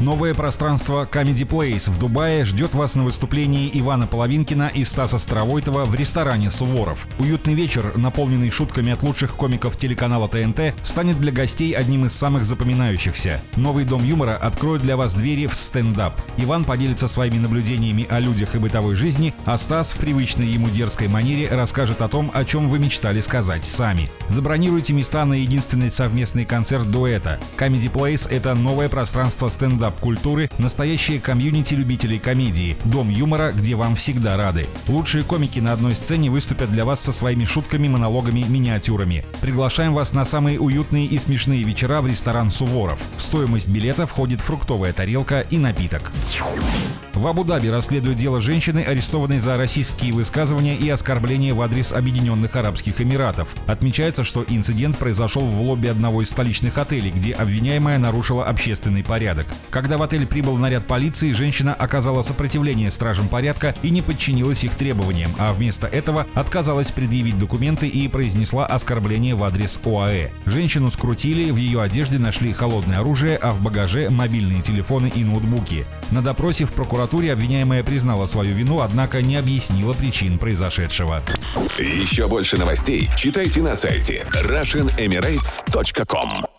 Новое пространство Comedy Place в Дубае ждет вас на выступлении Ивана Половинкина и Стаса Старовойтова в ресторане «Суворов». Уютный вечер, наполненный шутками от лучших комиков телеканала ТНТ, станет для гостей одним из самых запоминающихся. Новый Дом юмора откроет для вас двери в стендап. Иван поделится своими наблюдениями о людях и бытовой жизни, а Стас в привычной ему дерзкой манере расскажет о том, о чем вы мечтали сказать сами. Забронируйте места на единственный совместный концерт дуэта. Comedy Place — это новое пространство стендап стендап-культуры, настоящее комьюнити любителей комедии, дом юмора, где вам всегда рады. Лучшие комики на одной сцене выступят для вас со своими шутками, монологами, миниатюрами. Приглашаем вас на самые уютные и смешные вечера в ресторан «Суворов». В стоимость билета входит фруктовая тарелка и напиток. В Абу-Даби расследуют дело женщины, арестованной за расистские высказывания и оскорбления в адрес Объединенных Арабских Эмиратов. Отмечается, что инцидент произошел в лобби одного из столичных отелей, где обвиняемая нарушила общественный порядок. Когда в отель прибыл наряд полиции, женщина оказала сопротивление стражам порядка и не подчинилась их требованиям, а вместо этого отказалась предъявить документы и произнесла оскорбление в адрес ОАЭ. Женщину скрутили, в ее одежде нашли холодное оружие, а в багаже мобильные телефоны и ноутбуки. На допросе в прокуратуре обвиняемая признала свою вину, однако не объяснила причин произошедшего. Еще больше новостей читайте на сайте RussianEmirates.com